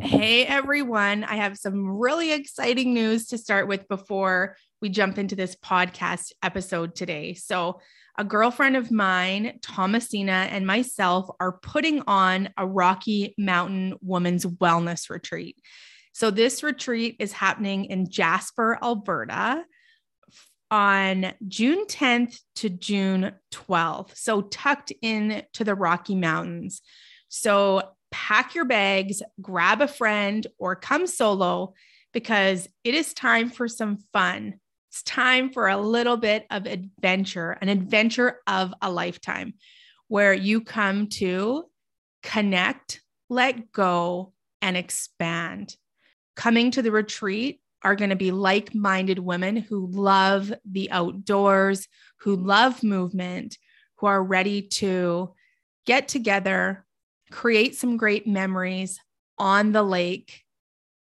Hey everyone, I have some really exciting news to start with before we jump into this podcast episode today. So, a girlfriend of mine, Thomasina, and myself are putting on a Rocky Mountain Women's Wellness Retreat. So, this retreat is happening in Jasper, Alberta on June 10th to June 12th. So, tucked in to the Rocky Mountains. So, pack your bags, grab a friend, or come solo because it is time for some fun. It's time for a little bit of adventure, an adventure of a lifetime where you come to connect, let go, and expand. Coming to the retreat are going to be like minded women who love the outdoors, who love movement, who are ready to get together, create some great memories on the lake,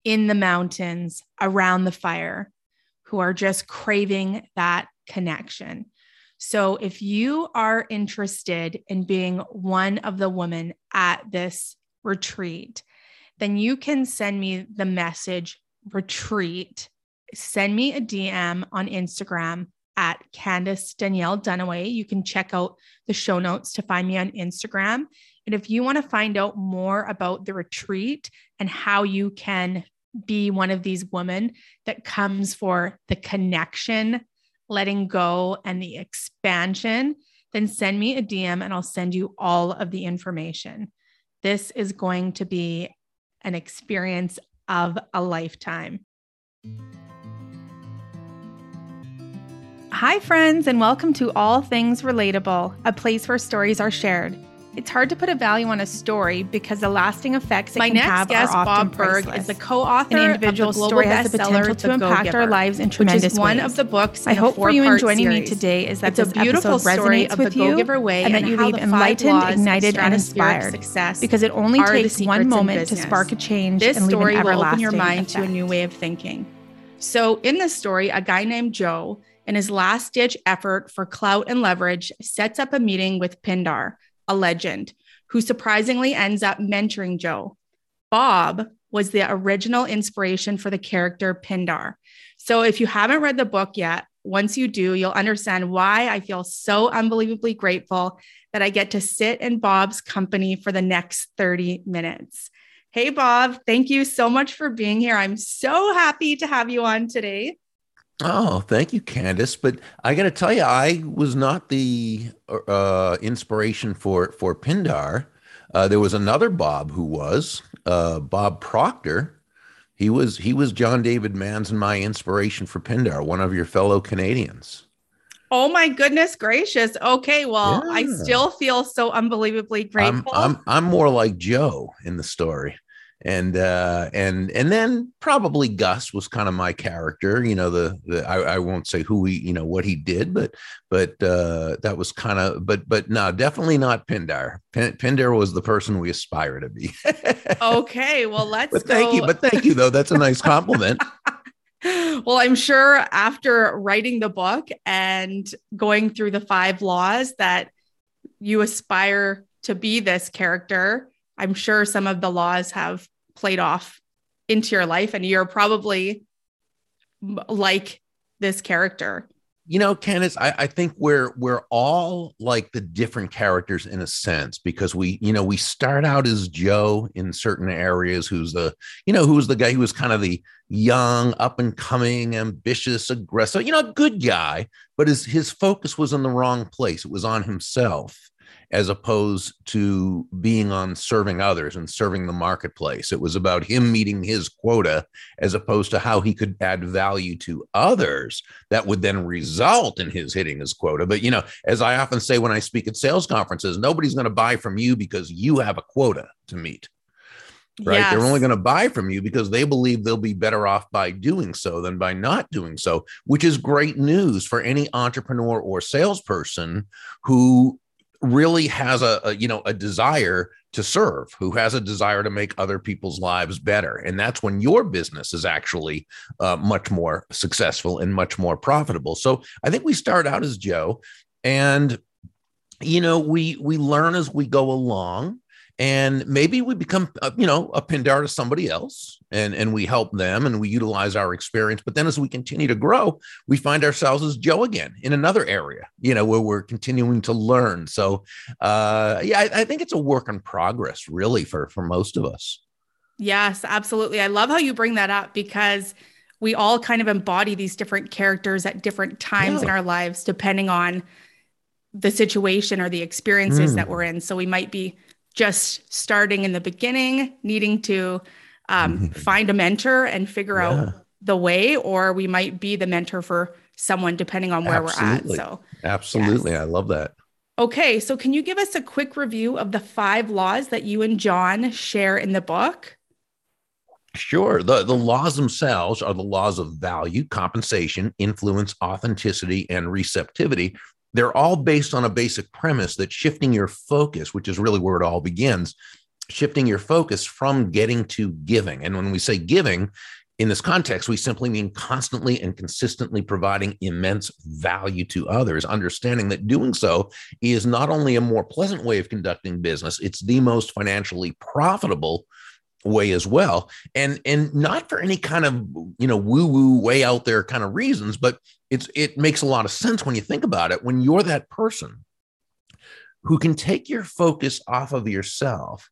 in the mountains, around the fire who are just craving that connection. So, if you are interested in being one of the women at this retreat, then you can send me the message retreat. Send me a DM on Instagram at Candace Danielle Dunaway. You can check out the show notes to find me on Instagram. And if you want to find out more about the retreat and how you can be one of these women that comes for the connection, letting go, and the expansion, then send me a DM and I'll send you all of the information. This is going to be an experience of a lifetime. Hi, friends, and welcome to All Things Relatable, a place where stories are shared. It's hard to put a value on a story because the lasting effects it My can next have guest, are often Bob Burg, priceless. is the co-author An individual of the global story has the potential to The impact our Go-Giver, lives in which tremendous is one ways. of the books. I hope for you four-part joining me today is that it's a this beautiful episode story resonates of with the you Go-Giver way and that you leave enlightened, five laws of ignited, and inspired. Success Because it only takes one moment to spark a change This and leave story an will open your mind to a new way of thinking. So, in this story, a guy named Joe, in his last ditch effort for clout and leverage, sets up a meeting with Pindar, a legend, who surprisingly ends up mentoring Joe. Bob was the original inspiration for the character Pindar. So, if you haven't read the book yet, once you do, you'll understand why I feel so unbelievably grateful that I get to sit in Bob's company for the next 30 minutes. Hey, Bob, thank you so much for being here. I'm so happy to have you on today. Oh, thank you, Candace. But I got to tell you, I was not the uh, inspiration for for Pindar. Uh, there was another Bob who was uh, Bob Proctor. He was he was John David Mann's and my inspiration for Pindar, one of your fellow Canadians. Oh my goodness gracious. Okay, well, I still feel so unbelievably I'm, grateful. I'm I'm more like Joe in the story. And uh and and then probably Gus was kind of my character, you know, the the I, I won't say who he, you know, what he did, but but uh that was kind of but but no, definitely not Pindar. Pindar was the person we aspire to be. okay, well, let's but go. thank you, but thank you though. That's a nice compliment. well, I'm sure after writing the book and going through the five laws that you aspire to be this character, I'm sure some of the laws have played off into your life and you're probably like this character. you know Candace, I, I think we're we're all like the different characters in a sense because we you know we start out as joe in certain areas who's the you know who's the guy who was kind of the young up and coming ambitious aggressive you know good guy but his his focus was in the wrong place it was on himself as opposed to being on serving others and serving the marketplace it was about him meeting his quota as opposed to how he could add value to others that would then result in his hitting his quota. But you know, as I often say when I speak at sales conferences, nobody's going to buy from you because you have a quota to meet. Right. They're only going to buy from you because they believe they'll be better off by doing so than by not doing so, which is great news for any entrepreneur or salesperson who really has a, a you know a desire to serve who has a desire to make other people's lives better. And that's when your business is actually uh, much more successful and much more profitable. So i think we start out as joe and you know we we learn as we go along and maybe we become uh, you know a pindar to somebody else and and we help them and we utilize our experience. But then as we continue to grow we find ourselves as joe again in another area you know where we're continuing to learn. So uh yeah i, I think it's a work in progress really for for most of us. Yes absolutely. I love how you bring that up because we all kind of embody these different characters at different times yeah. in our lives depending on the situation or the experiences mm. that we're in. So we might be just starting in the beginning, needing to um, mm-hmm. find a mentor and figure yeah. out the way, or we might be the mentor for someone depending on where absolutely. we're at. So, absolutely. Yes. I love that. Okay. So, can you give us a quick review of the five laws that you and John share in the book? Sure. The, the laws themselves are the laws of value, compensation, influence, authenticity, and receptivity they're all based on a basic premise that shifting your focus, which is really where it all begins, shifting your focus from getting to giving. And when we say giving, in this context, we simply mean constantly and consistently providing immense value to others, understanding that doing so is not only a more pleasant way of conducting business, it's the most financially profitable way as well and and not for any kind of you know woo woo way out there kind of reasons but it's it makes a lot of sense when you think about it. When you're that person who can take your focus off of yourself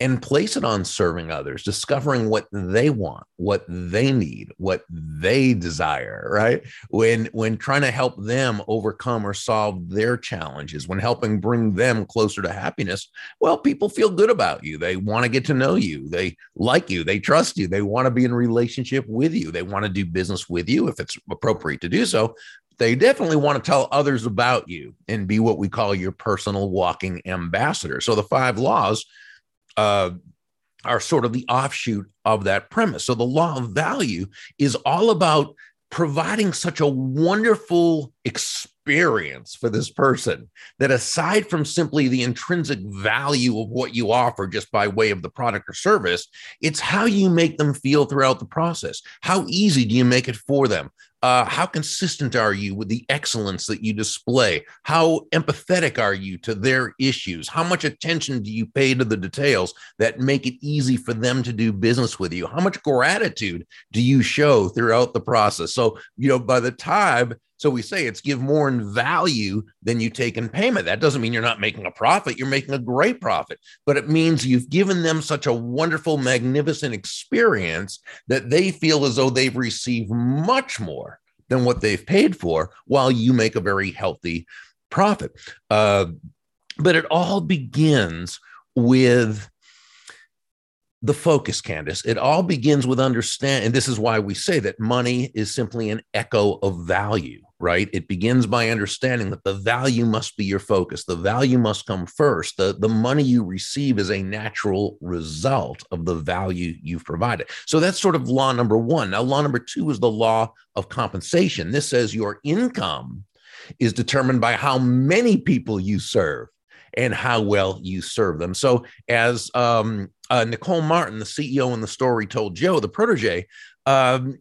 and place it on serving others, discovering what they want, what they need, what they desire, right? When when trying to help them overcome or solve their challenges, when helping bring them closer to happiness, well, people feel good about you. They want to get to know you. They like you, they trust you, they want to be in relationship with you. They want to do business with you if it's appropriate to do so they definitely want to tell others about you and be what we call your personal walking ambassador. So the five laws uh, are sort of the offshoot of that premise. So the law of value is all about providing such a wonderful experience for this person that aside from simply the intrinsic value of what you offer just by way of the product or service, it's how you make them feel throughout the process. How easy do you make it for them? Uh, how consistent are you with the excellence that you display? How empathetic are you to their issues? How much attention do you pay to the details that make it easy for them to do business with you? How much gratitude do you show throughout the process? So, you know, by the time so we say it's give more in value than you take in payment. That doesn't mean you're not making a profit. You're making a great profit, but it means you've given them such a wonderful, magnificent experience that they feel as though they've received much more than what they've paid for while you make a very healthy profit. Uh, but it all begins with the focus, Candace. It all begins with understand, and this is why we say that money is simply an echo of value, right? It begins by understanding that the value must be your focus. The value must come first. The, the money you receive is a natural result of the value you've provided. So that's sort of law number one. Now, law number two is the law of compensation. This says your income is determined by how many people you serve and how well you serve them. So, as um, uh, Nicole Martin, the CEO in the story, told Joe, the protege, um,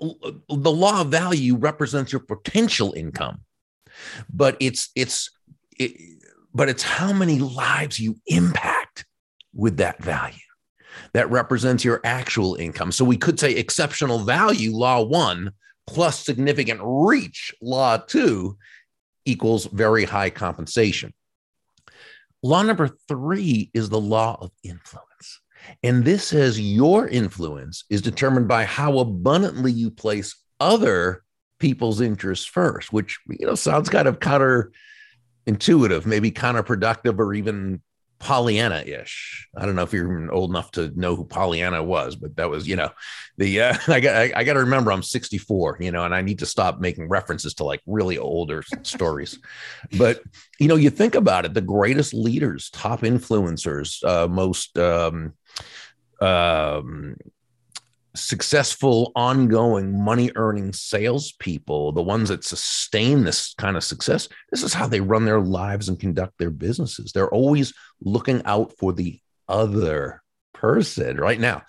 the law of value represents your potential income, but it's it's it, but it's how many lives you impact with that value that represents your actual income. So we could say exceptional value, law one, plus significant reach, law two, equals very high compensation. Law number three is the law of influence. And this says your influence is determined by how abundantly you place other people's interests first, which you know sounds kind of counterintuitive, maybe counterproductive, or even Pollyanna ish. I don't know if you're old enough to know who Pollyanna was, but that was, you know, the, uh, I got, I, I got to remember I'm 64, you know, and I need to stop making references to like really older stories. But, you know, you think about it, the greatest leaders, top influencers, uh, most, um, um, successful, ongoing, money earning salespeople, the ones that sustain this kind of success, this is how they run their lives and conduct their businesses. They're always looking out for the other person. Right now,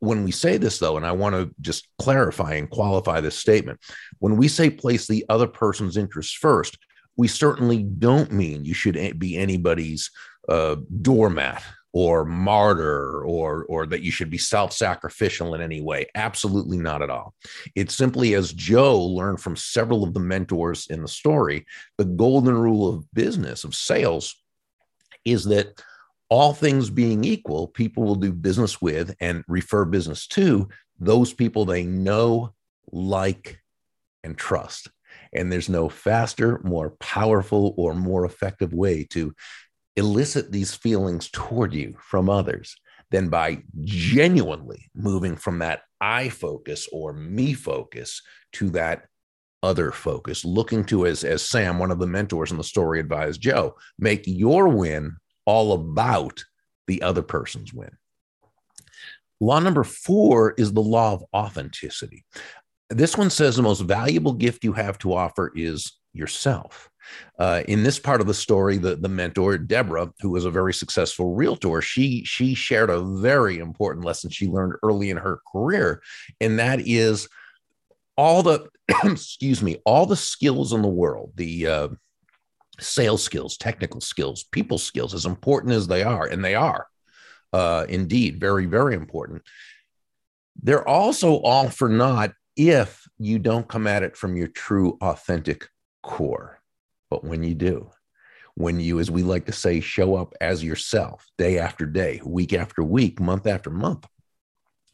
when we say this, though, and I want to just clarify and qualify this statement, when we say place the other person's interests first, we certainly don't mean you should be anybody's uh, doormat or martyr or or that you should be self-sacrificial in any way. Absolutely not at all. It's simply as joe learned from several of the mentors in the story the golden rule of business of sales is that all things being equal people will do business with and refer business to those people they know like and trust. And there's no faster more powerful or more effective way to elicit these feelings toward you from others than by genuinely moving from that I focus or me focus to that other focus, looking to, as, as Sam, one of the mentors in the story, advised Joe, make your win all about the other person's win. Law number four is the law of authenticity. This one says the most valuable gift you have to offer is yourself. Uh, in this part of the story, the, the mentor, Deborah, who was a very successful realtor, she, she shared a very important lesson she learned early in her career. And that is all the, excuse me, all the skills in the world, the uh, sales skills, technical skills, people skills, as important as they are, and they are uh, indeed very, very important. They're also all for naught if you don't come at it from your true, authentic core. But when you do, when you, as we like to say, show up as yourself day after day, week after week, month after month,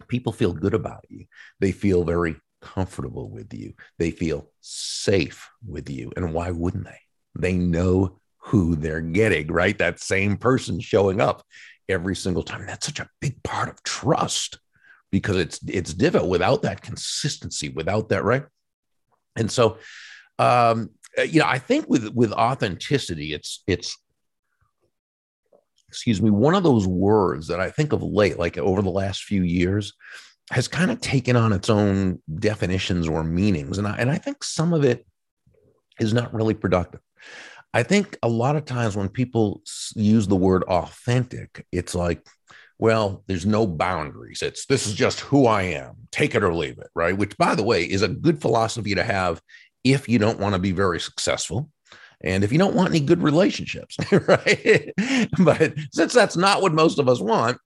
people feel good about you. They feel very comfortable with you. They feel safe with you. And why wouldn't they? They know who they're getting, right? That same person showing up every single time. That's such a big part of trust because it's it's difficult without that consistency, without that, right? And so um Uh, you know, I think with with authenticity, it's it's excuse me, one of those words that I think of late, like over the last few years, has kind of taken on its own definitions or meanings, and I, and I think some of it is not really productive. I think a lot of times when people use the word authentic, it's like, well, there's no boundaries. It's this is just who I am. Take it or leave it, right? Which, by the way, is a good philosophy to have if you don't want to be very successful and if you don't want any good relationships, right? but since that's not what most of us want,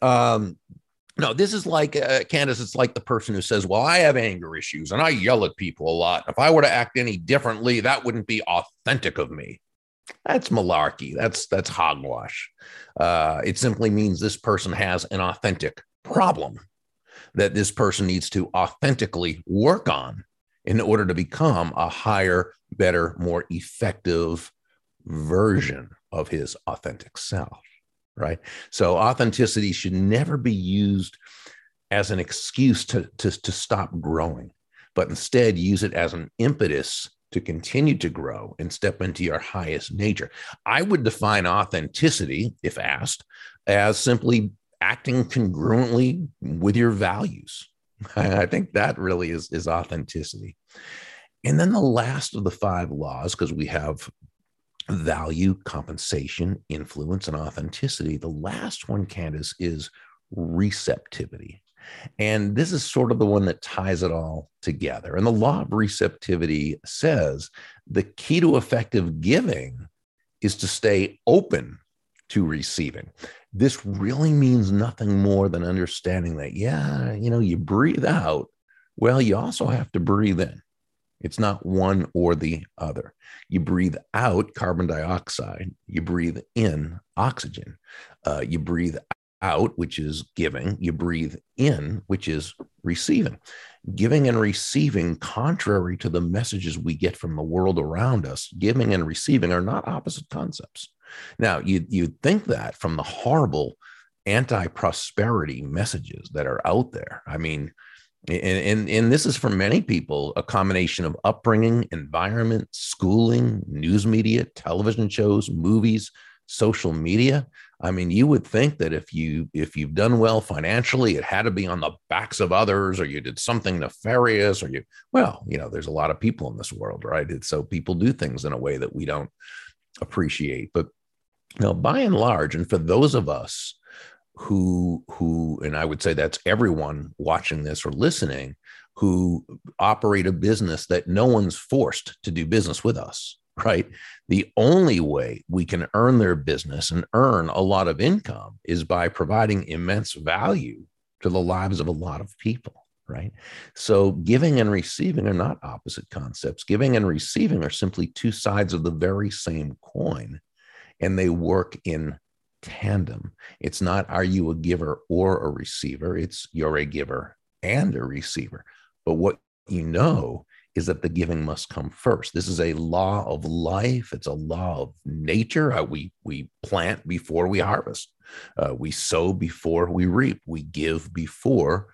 um, no, this is like uh, Candace. It's like the person who says, "Well, I have anger issues and I yell at people a lot. If I were to act any differently, that wouldn't be authentic of me." That's malarkey. That's that's hogwash. Uh, it simply means this person has an authentic problem that this person needs to authentically work on in order to become a higher, better, more effective version of his authentic self. Right. So authenticity should never be used as an excuse to, to, to stop growing, but instead use it as an impetus to continue to grow and step into your highest nature. I would define authenticity, if asked, as simply acting congruently with your values. I think that really is, is authenticity. And then the last of the five laws, because we have value, compensation, influence, and authenticity. The last one, Candace, is receptivity. And this is sort of the one that ties it all together. And the law of receptivity says the key to effective giving is to stay open to receiving. This really means nothing more than understanding that, yeah, you know, you breathe out. Well, you also have to breathe in. It's not one or the other. You breathe out carbon dioxide, you breathe in oxygen. Uh, you breathe out, which is giving, you breathe in, which is receiving. Giving and receiving, contrary to the messages we get from the world around us, giving and receiving are not opposite concepts. Now, you, you'd think that from the horrible anti prosperity messages that are out there. I mean, and, and, and this is for many people a combination of upbringing, environment, schooling, news media, television shows, movies, social media. I mean, you would think that if you if you've done well financially, it had to be on the backs of others, or you did something nefarious, or you well, you know, there's a lot of people in this world, right? And so people do things in a way that we don't appreciate. But know, by and large, and for those of us who who and i would say that's everyone watching this or listening who operate a business that no one's forced to do business with us right? The only way we can earn their business and earn a lot of income is by providing immense value to the lives of a lot of people, right? So, giving and receiving are not opposite concepts. Giving and receiving are simply two sides of the very same coin, and they work in tandem. It's not are you a giver or a receiver, it's you're a giver and a receiver. But what you know is that the giving must come first. This is a law of life. It's a law of nature. We we plant before we harvest. Uh, we sow before we reap. We give before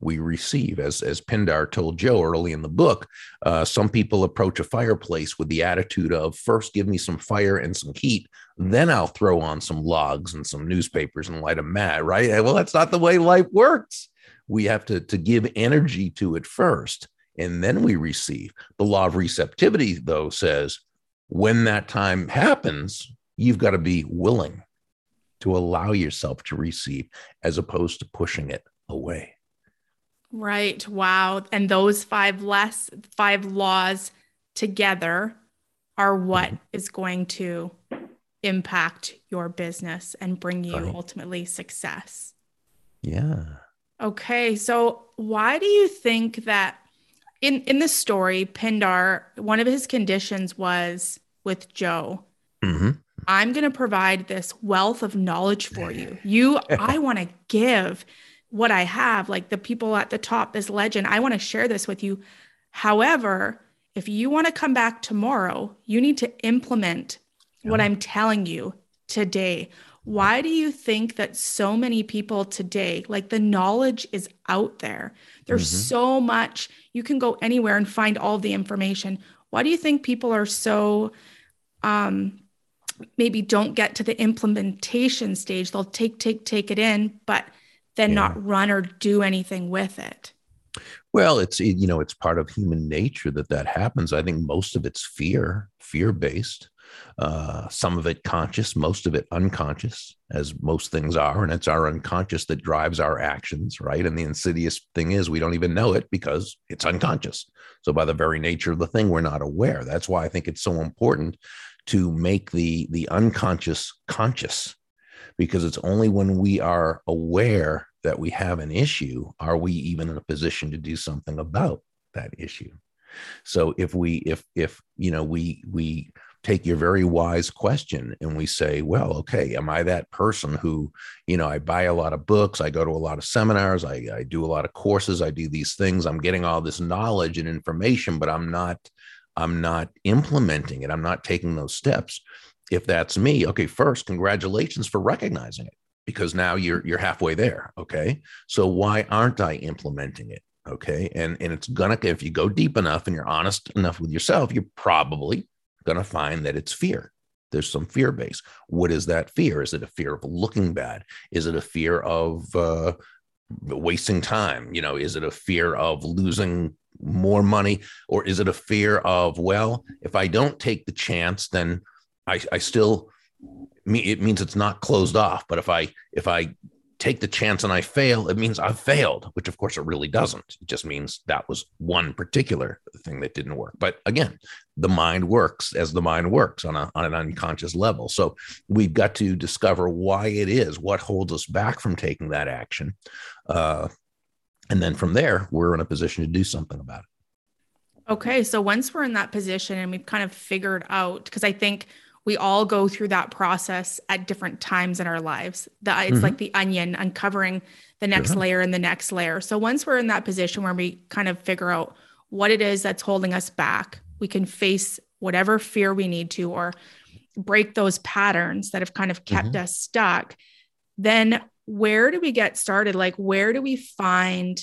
we receive. As as Pindar told Joe early in the book, uh, some people approach a fireplace with the attitude of first give me some fire and some heat, then I'll throw on some logs and some newspapers and light a mat. Right? Well, that's not the way life works. We have to to give energy to it first and then we receive. The law of receptivity, though, says when that time happens, you've got to be willing to allow yourself to receive as opposed to pushing it away. Right. Wow. And those five less five laws together are what mm-hmm. is going to impact your business and bring you right. ultimately success. Yeah. Okay. So why do you think that in in the story, Pindar, one of his conditions was with Joe. Mm-hmm. I'm going to provide this wealth of knowledge for you. You, I want to give what I have, like the people at the top, this legend. I want to share this with you. However, if you want to come back tomorrow, you need to implement yeah. what I'm telling you today. Why do you think that so many people today, like the knowledge is out there? There's mm-hmm. so much, you can go anywhere and find all the information. Why do you think people are so, um, maybe don't get to the implementation stage? They'll take, take, take it in, but then yeah. not run or do anything with it. Well, it's you know it's part of human nature that that happens. I think most of it's fear, fear based. Uh, some of it conscious, most of it unconscious, as most things are. And it's our unconscious that drives our actions, right? And the insidious thing is we don't even know it because it's unconscious. So, by the very nature of the thing, we're not aware. That's why I think it's so important to make the, the unconscious conscious, because it's only when we are aware that we have an issue are we even in a position to do something about that issue so if we if if you know we we take your very wise question and we say, well, okay, am I that person who, you know, I buy a lot of books, I go to a lot of seminars, I, I do a lot of courses, I do these things, I'm getting all this knowledge and information, but I'm not, I'm not implementing it. I'm not taking those steps. If that's me, okay, first, congratulations for recognizing it because now you're you're halfway there. Okay. So why aren't I implementing it? Okay. And and it's gonna if you go deep enough and you're honest enough with yourself, you're probably to find that it's fear. There's some fear base. What is that fear? Is it a fear of looking bad? Is it a fear of uh, wasting time? You know, is it a fear of losing more money? Or is it a fear of, well, if I don't take the chance, then I, I still, it means it's not closed off. But if I, if I take the chance and I fail, it means I've failed, which of course it really doesn't. It just means that was one particular thing that didn't work. But again, the mind works as the mind works on, a, on an unconscious level. So we've got to discover why it is, what holds us back from taking that action. Uh, and then from there, we're in a position to do something about it. Okay. So once we're in that position and we've kind of figured out, because I think we all go through that process at different times in our lives. That it's mm-hmm. like the onion uncovering the next layer and the next layer. So once we're in that position where we kind of figure out what it is that's holding us back, we can face whatever fear we need to or break those patterns that have kind of kept mm-hmm. us stuck. Then where do we get started? Like where do we find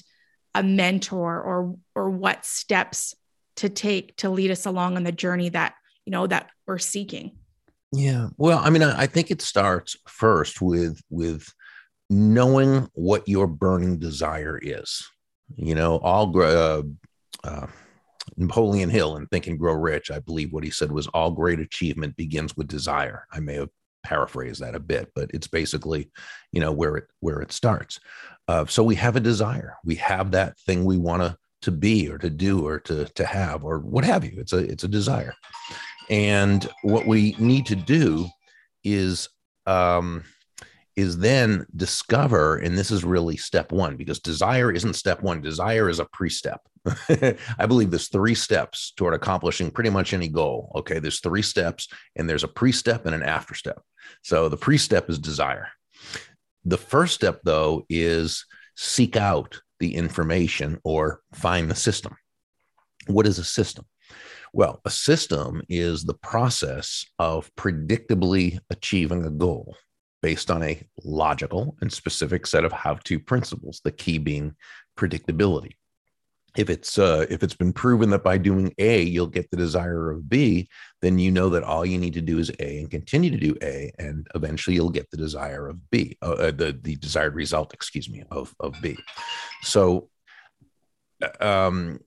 a mentor or or what steps to take to lead us along on the journey that you know that we're seeking? Yeah. Well, I mean, I think it starts first with with knowing what your burning desire is. You know, all uh, uh, Napoleon Hill in Think and Grow Rich, I believe what he said was all great achievement begins with desire. I may have paraphrased that a bit, but it's basically, you know, where it where it starts. Uh, so we have a desire. We have that thing we want to to be or to do or to to have or what have you. It's a it's a desire. And what we need to do is um, is then discover, and this is really step one because desire isn't step one. Desire is a pre-step. I believe there's three steps toward accomplishing pretty much any goal. Okay, there's three steps, and there's a pre-step and an after step. So the pre-step is desire. The first step, though, is seek out the information or find the system. What is a system? Well, a system is the process of predictably achieving a goal based on a logical and specific set of how-to principles, the key being predictability. If it's uh, if it's been proven that by doing A you'll get the desire of B, then you know that all you need to do is A and continue to do A, and eventually you'll get the desire of B, uh, uh the the desired result, excuse me, of of B. So, uh, um,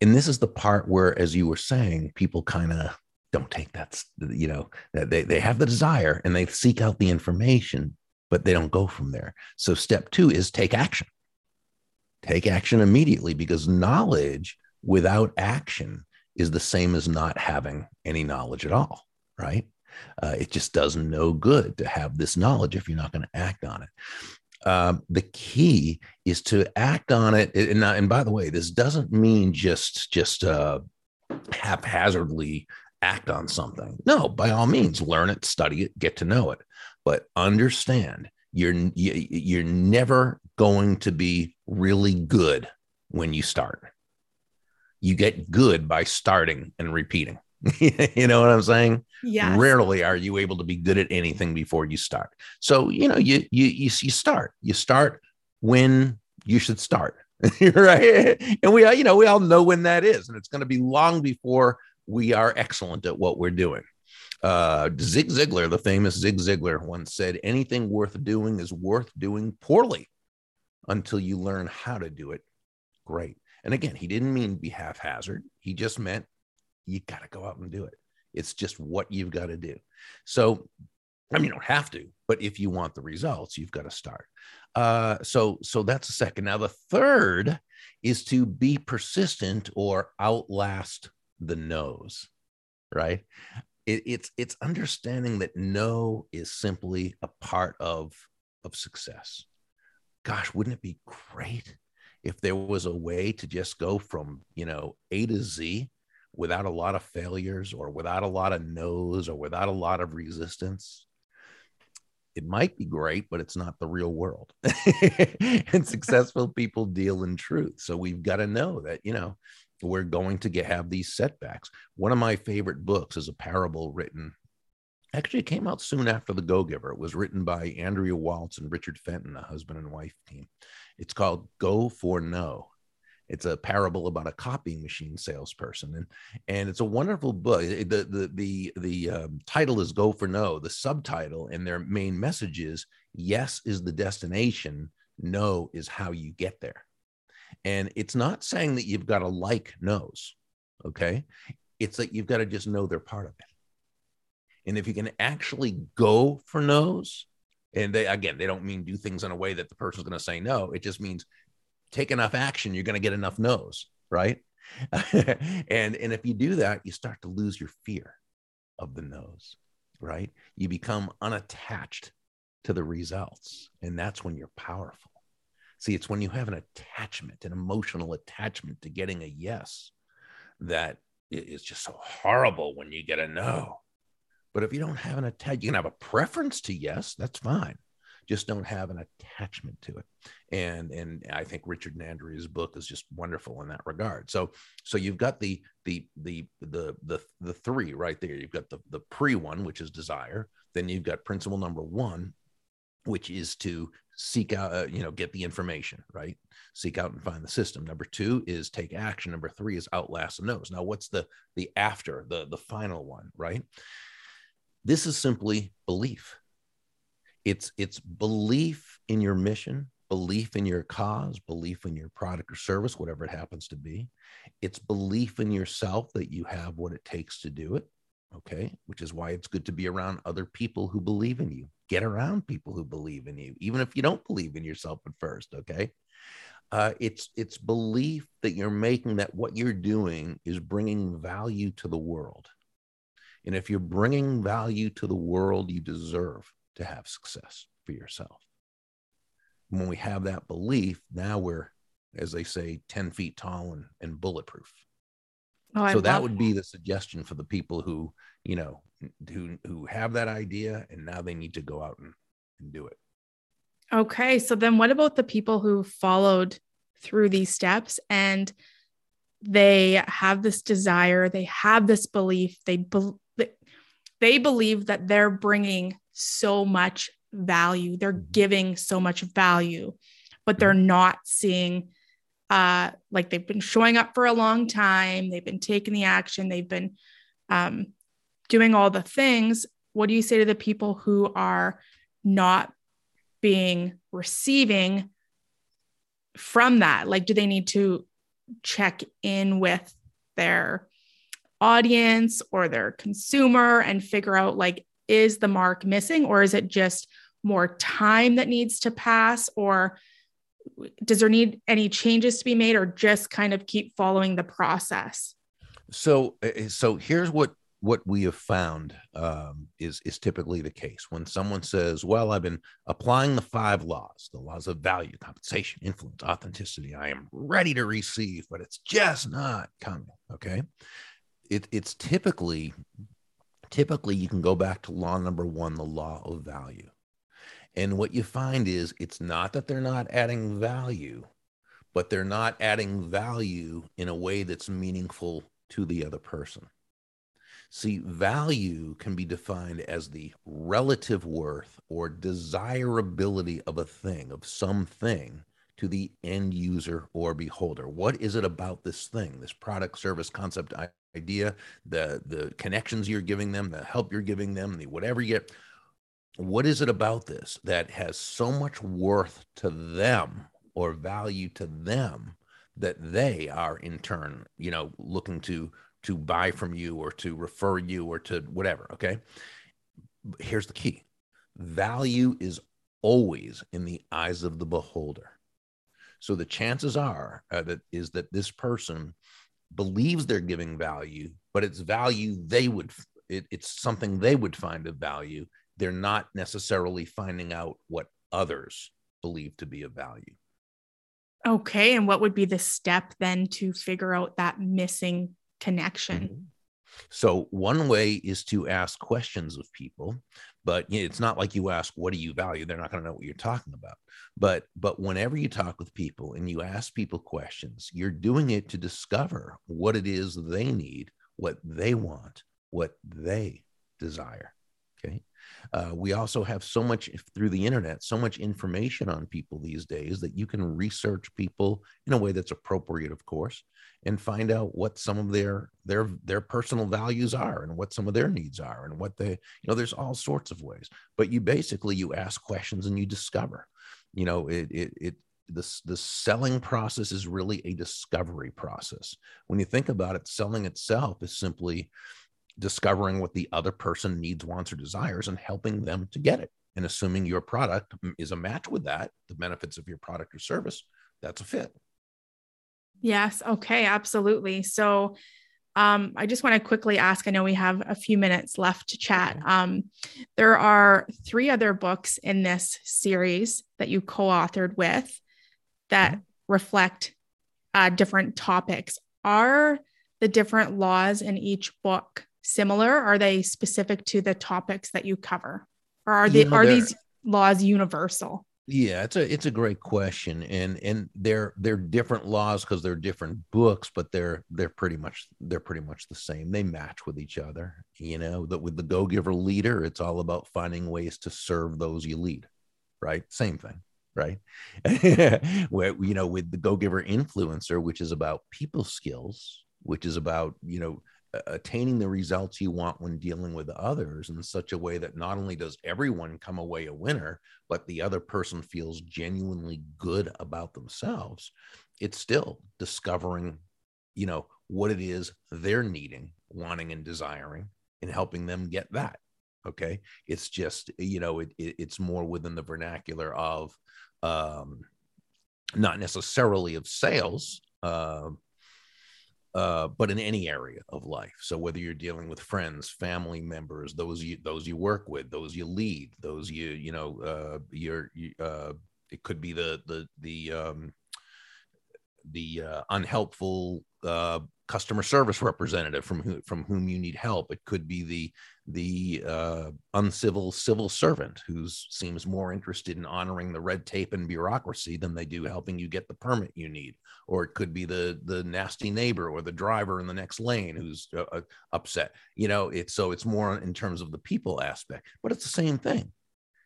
and this is the part where, as you were saying, people kind of don't take that, you know, they, they have the desire and they seek out the information, but they don't go from there. So step two is take action. Take action immediately because knowledge without action is the same as not having any knowledge at all, right? Uh, it just does no good to have this knowledge if you're not going to act on it. Um, the key is to act on it. And, and, by the way, this doesn't mean just just uh, haphazardly act on something. No, by all means, learn it, study it, get to know it, but understand you're you're never going to be really good when you start. You get good by starting and repeating. you know what I'm saying? Yeah. Rarely are you able to be good at anything before you start. So you know you you you, you start. You start when you should start. right and we you know we all know when that is and it's going to be long before we are excellent at what we're doing. Uh, Zig Ziglar, the famous Zig Ziglar, once said, anything worth doing is worth doing poorly until you learn how to do it great. And again, he didn't mean be haphazard. He just meant you got to go out and do it. It's just what you've got to do. So, I mean, you don't have to, but if you want the results, you've got to start. Uh, so, so that's the second. Now, the third is to be persistent or outlast the no's, right? It, it's it's understanding that no is simply a part of of success. Gosh, wouldn't it be great if there was a way to just go from you know A to Z without a lot of failures or without a lot of no's or without a lot of resistance? it might be great, but it's not the real world. and successful people deal in truth. So we've got to know that, you know, we're going to get have these setbacks. One of my favorite books is a parable written. Actually, it came out soon after The Go Giver. It was written by Andrea Waltz and Richard Fenton, a husband and wife team. It's called Go for No. It's a parable about a copying machine salesperson, and and it's a wonderful book. The the the the um, title is Go for No. The subtitle and their main message is Yes is the destination. No is how you get there. And it's not saying that you've got to like no's, okay? It's that you've got to just know they're part of it. And if you can actually go for no's, and they again, they don't mean do things in a way that the person's going to say no. It just means take enough action, you're going to get enough no's, right? and and if you do that, you start to lose your fear of the no's, right? You become unattached to the results, and that's when you're powerful. See, it's when you have an attachment, an emotional attachment to getting a yes, that is just so horrible when you get a no. But if you don't have an attachment, you can have a preference to yes, that's fine. Just don't have an attachment to it. And and I think Richard and Andrea's book is just wonderful in that regard. So so you've got the the the the the the three right there. You've got the the pre one, which is desire. Then you've got principle number one, which is to seek out uh, you know get the information right seek out and find the system number two is take action number three is outlast the no's now what's the the after the the final one right this is simply belief it's it's belief in your mission belief in your cause belief in your product or service whatever it happens to be. It's belief in yourself that you have what it takes to do it okay? Which is why it's good to be around other people who believe in you. Get around people who believe in you even if you don't believe in yourself at first okay? Uh, it's it's belief that you're making that what you're doing is bringing value to the world. And if you're bringing value to the world, you deserve to have success for yourself. When we have that belief, now we're, as they say, 10 feet tall and, and bulletproof. Oh, so that would be the suggestion for the people who, you know, who who have that idea and now they need to go out and, and do it. Okay. So then what about the people who followed through these steps and they have this desire, they have this belief, they be- they believe that they're bringing so much value, they're mm-hmm. giving so much value, but they're mm-hmm. not seeing uh like they've been showing up for a long time, they've been taking the action, they've been um doing all the things. What do you say to the people who are not being receiving from that? Like, do they need to check in with their audience or their consumer and figure out like is the mark missing or is it just more time that needs to pass or does there need any changes to be made or just kind of keep following the process so eh, eh, so here's what what we have found um, is is typically the case when someone says, "Well, I've been applying the five laws, the laws of value, compensation, influence, authenticity. I am ready to receive, but it's just not coming." Okay, it, it's typically typically you can go back to law number one, the law of value, and what you find is it's not that they're not adding value, but they're not adding value in a way that's meaningful to the other person. See, value can be defined as the relative worth or desirability of a thing, of something to the end user or beholder. What is it about this thing, this product, service, concept, idea, the the connections you're giving them, the help you're giving them, the whatever you get? What is it about this that has so much worth to them or value to them that they are in turn, you know, looking to to buy from you or to refer you or to whatever. Okay. Here's the key value is always in the eyes of the beholder. So the chances are uh, that is that this person believes they're giving value, but it's value they would, it, it's something they would find of value. They're not necessarily finding out what others believe to be of value. Okay. And what would be the step then to figure out that missing connection. Mm-hmm. So one way is to ask questions of people, but you know, it's not like you ask, "What do you value?" They're not going to know what you're talking about. But but whenever you talk with people and you ask people questions, you're doing it to discover what it is they need, what they want, what they desire. Okay. Uh, we also have so much through the internet, so much information on people these days that you can research people in a way that's appropriate, of course, and find out what some of their their their personal values are and what some of their needs are and what they you know there's all sorts of ways. But you basically you ask questions and you discover. You know it it, it this the selling process is really a discovery process. When you think about it selling itself is simply discovering what the other person needs wants or desires and helping them to get it. And assuming your product is a match with that the benefits of your product or service that's a fit Yes. Okay. Absolutely. So, um, I just want to quickly ask I know we have a few minutes left to chat. Um, there are three other books in this series that you co authored with that mm-hmm. reflect uh, different topics. Are the different laws in each book similar? Are they specific to the topics that you cover? Or are, they, are these laws universal? Yeah, it's a it's a great question, and and they're they're different laws because they're different books, but they're they're pretty much they're pretty much the same. They match with each other. You know that with the Go Giver leader, it's all about finding ways to serve those you lead. Right, same thing. Right, where you know with the Go Giver influencer, which is about people skills, which is about you know attaining the results you want when dealing with others in such a way that not only does everyone come away a winner, but the other person feels genuinely good about themselves, it's still discovering, you know, what it is they're needing, wanting, and desiring, and helping them get that. Okay. It's just, you know, it, it it's more within the vernacular of um, not necessarily of sales. Uh, uh, but in any area of life. So whether you're dealing with friends, family members, those you those you work with, those you lead, those you you know, uh, you're you, uh, it could be the the the um, the uh, unhelpful uh, customer service representative from who, from whom you need help. It could be the the uh, uncivil civil servant who seems more interested in honoring the red tape and bureaucracy than they do helping you get the permit you need. Or it could be the the nasty neighbor or the driver in the next lane who's uh, uh upset. You know, it's so it's more in terms of the people aspect, but it's the same thing.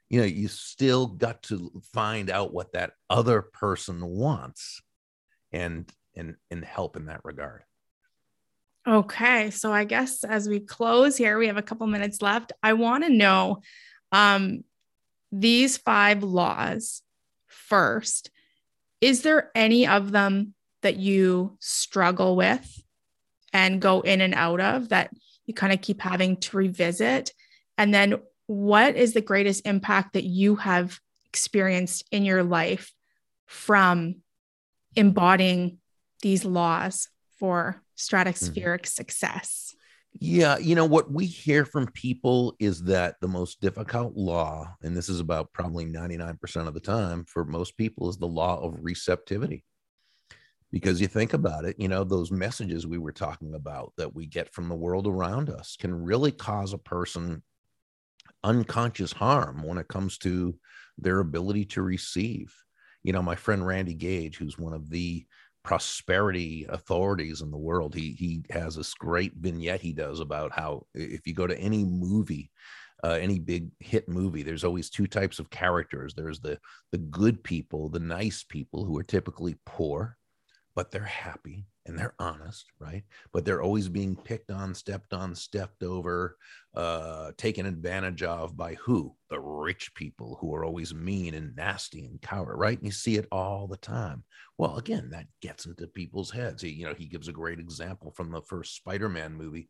You know, you still got to find out what that other person wants, and and and help in that regard. Okay, so I guess as we close here, we have a couple minutes left. I want to know um, these five laws first. Is there any of them that you struggle with and go in and out of that you kind of keep having to revisit? And then what is the greatest impact that you have experienced in your life from embodying these laws for stratospheric mm-hmm. success? Yeah, you know what we hear from people is that the most difficult law, and this is about probably 99% of the time for most people, is the law of receptivity. Because you think about it, you know, those messages we were talking about that we get from the world around us can really cause a person unconscious harm when it comes to their ability to receive. You know, my friend Randy Gage, who's one of the prosperity authorities in the world. He he has this great vignette he does about how if you go to any movie, uh, any big hit movie, there's always two types of characters. There's the the good people, the nice people who are typically poor, but they're happy and they're honest, right? But they're always being picked on, stepped on, stepped over, uh, taken advantage of by who? The rich people who are always mean and nasty and coward, right? And you see it all the time. Well, again, that gets into people's heads. He, you know, he gives a great example from the first Spider-Man movie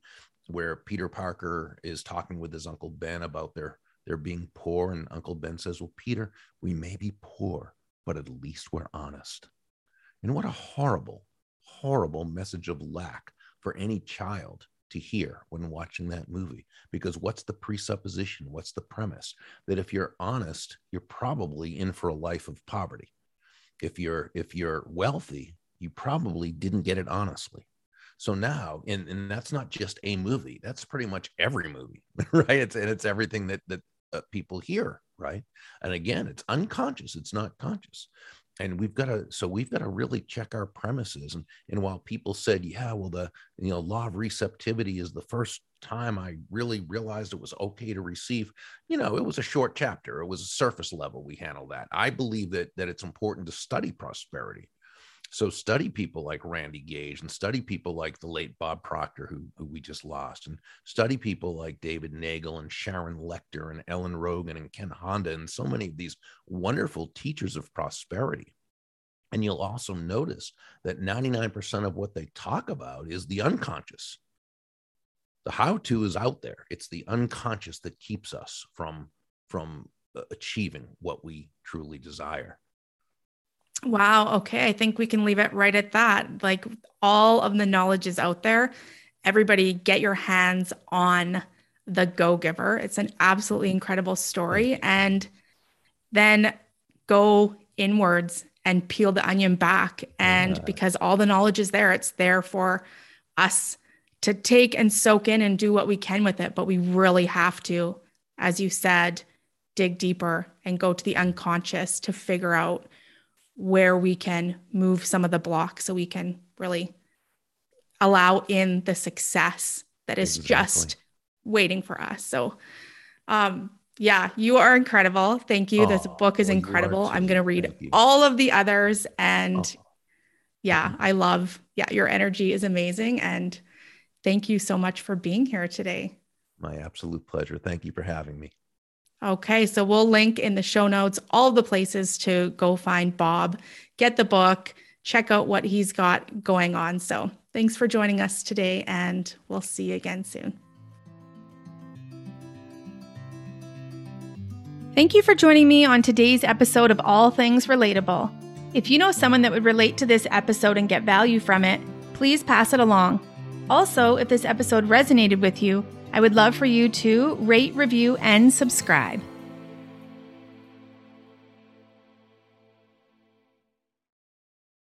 where Peter Parker is talking with his Uncle Ben about their their being poor, and Uncle Ben says, "Well, Peter, we may be poor, but at least we're honest." And what a horrible horrible message of lack for any child to hear when watching that movie. Because what's the presupposition what's the premise? That if you're honest you're probably in for a life of poverty. If you're if you're wealthy you probably didn't get it honestly. So now and, and that's not just a movie that's pretty much every movie right? It's and it's everything that that uh, people hear right? And again it's unconscious it's not conscious and we've got to so we've got to really check our premises and and while people said yeah well the you know law of receptivity is the first time i really realized it was okay to receive you know it was a short chapter it was a surface level we handle that. I believe that that it's important to study prosperity so study people like Randy Gage and study people like the late Bob Proctor, who, who, we just lost, and study people like David Neagle and Sharon Lechter and Ellen Rogin and Ken Honda and so many of these wonderful teachers of prosperity. And you'll also notice that 99% of what they talk about is the unconscious. The how to is out there. It's the unconscious that keeps us from, from uh, achieving what we truly desire. Wow. Okay. I think we can leave it right at that. Like all of the knowledge is out there. Everybody, get your hands on the Go Giver. It's an absolutely incredible story. Mm. And then go inwards and peel the onion back. And yeah. because all the knowledge is there, it's there for us to take and soak in and do what we can with it. But we really have to, as you said, dig deeper and go to the unconscious to figure out where we can move some of the blocks so we can really allow in the success that is exactly. just waiting for us. So, um, yeah, you are incredible. Thank you. Oh, this book is well, incredible. I'm going to read all of the others. And oh. yeah, I love, yeah, your energy is amazing. And thank you so much for being here today. My absolute pleasure. Thank you for having me. Okay, so we'll link in the show notes all the places to go find Bob, get the book, check out what he's got going on. So thanks for joining us today, and we'll see you again soon. Thank you for joining me on today's episode of All Things Relatable. If you know someone that would relate to this episode and get value from it, please pass it along. Also, if this episode resonated with you, I would love for you to rate, review, and subscribe.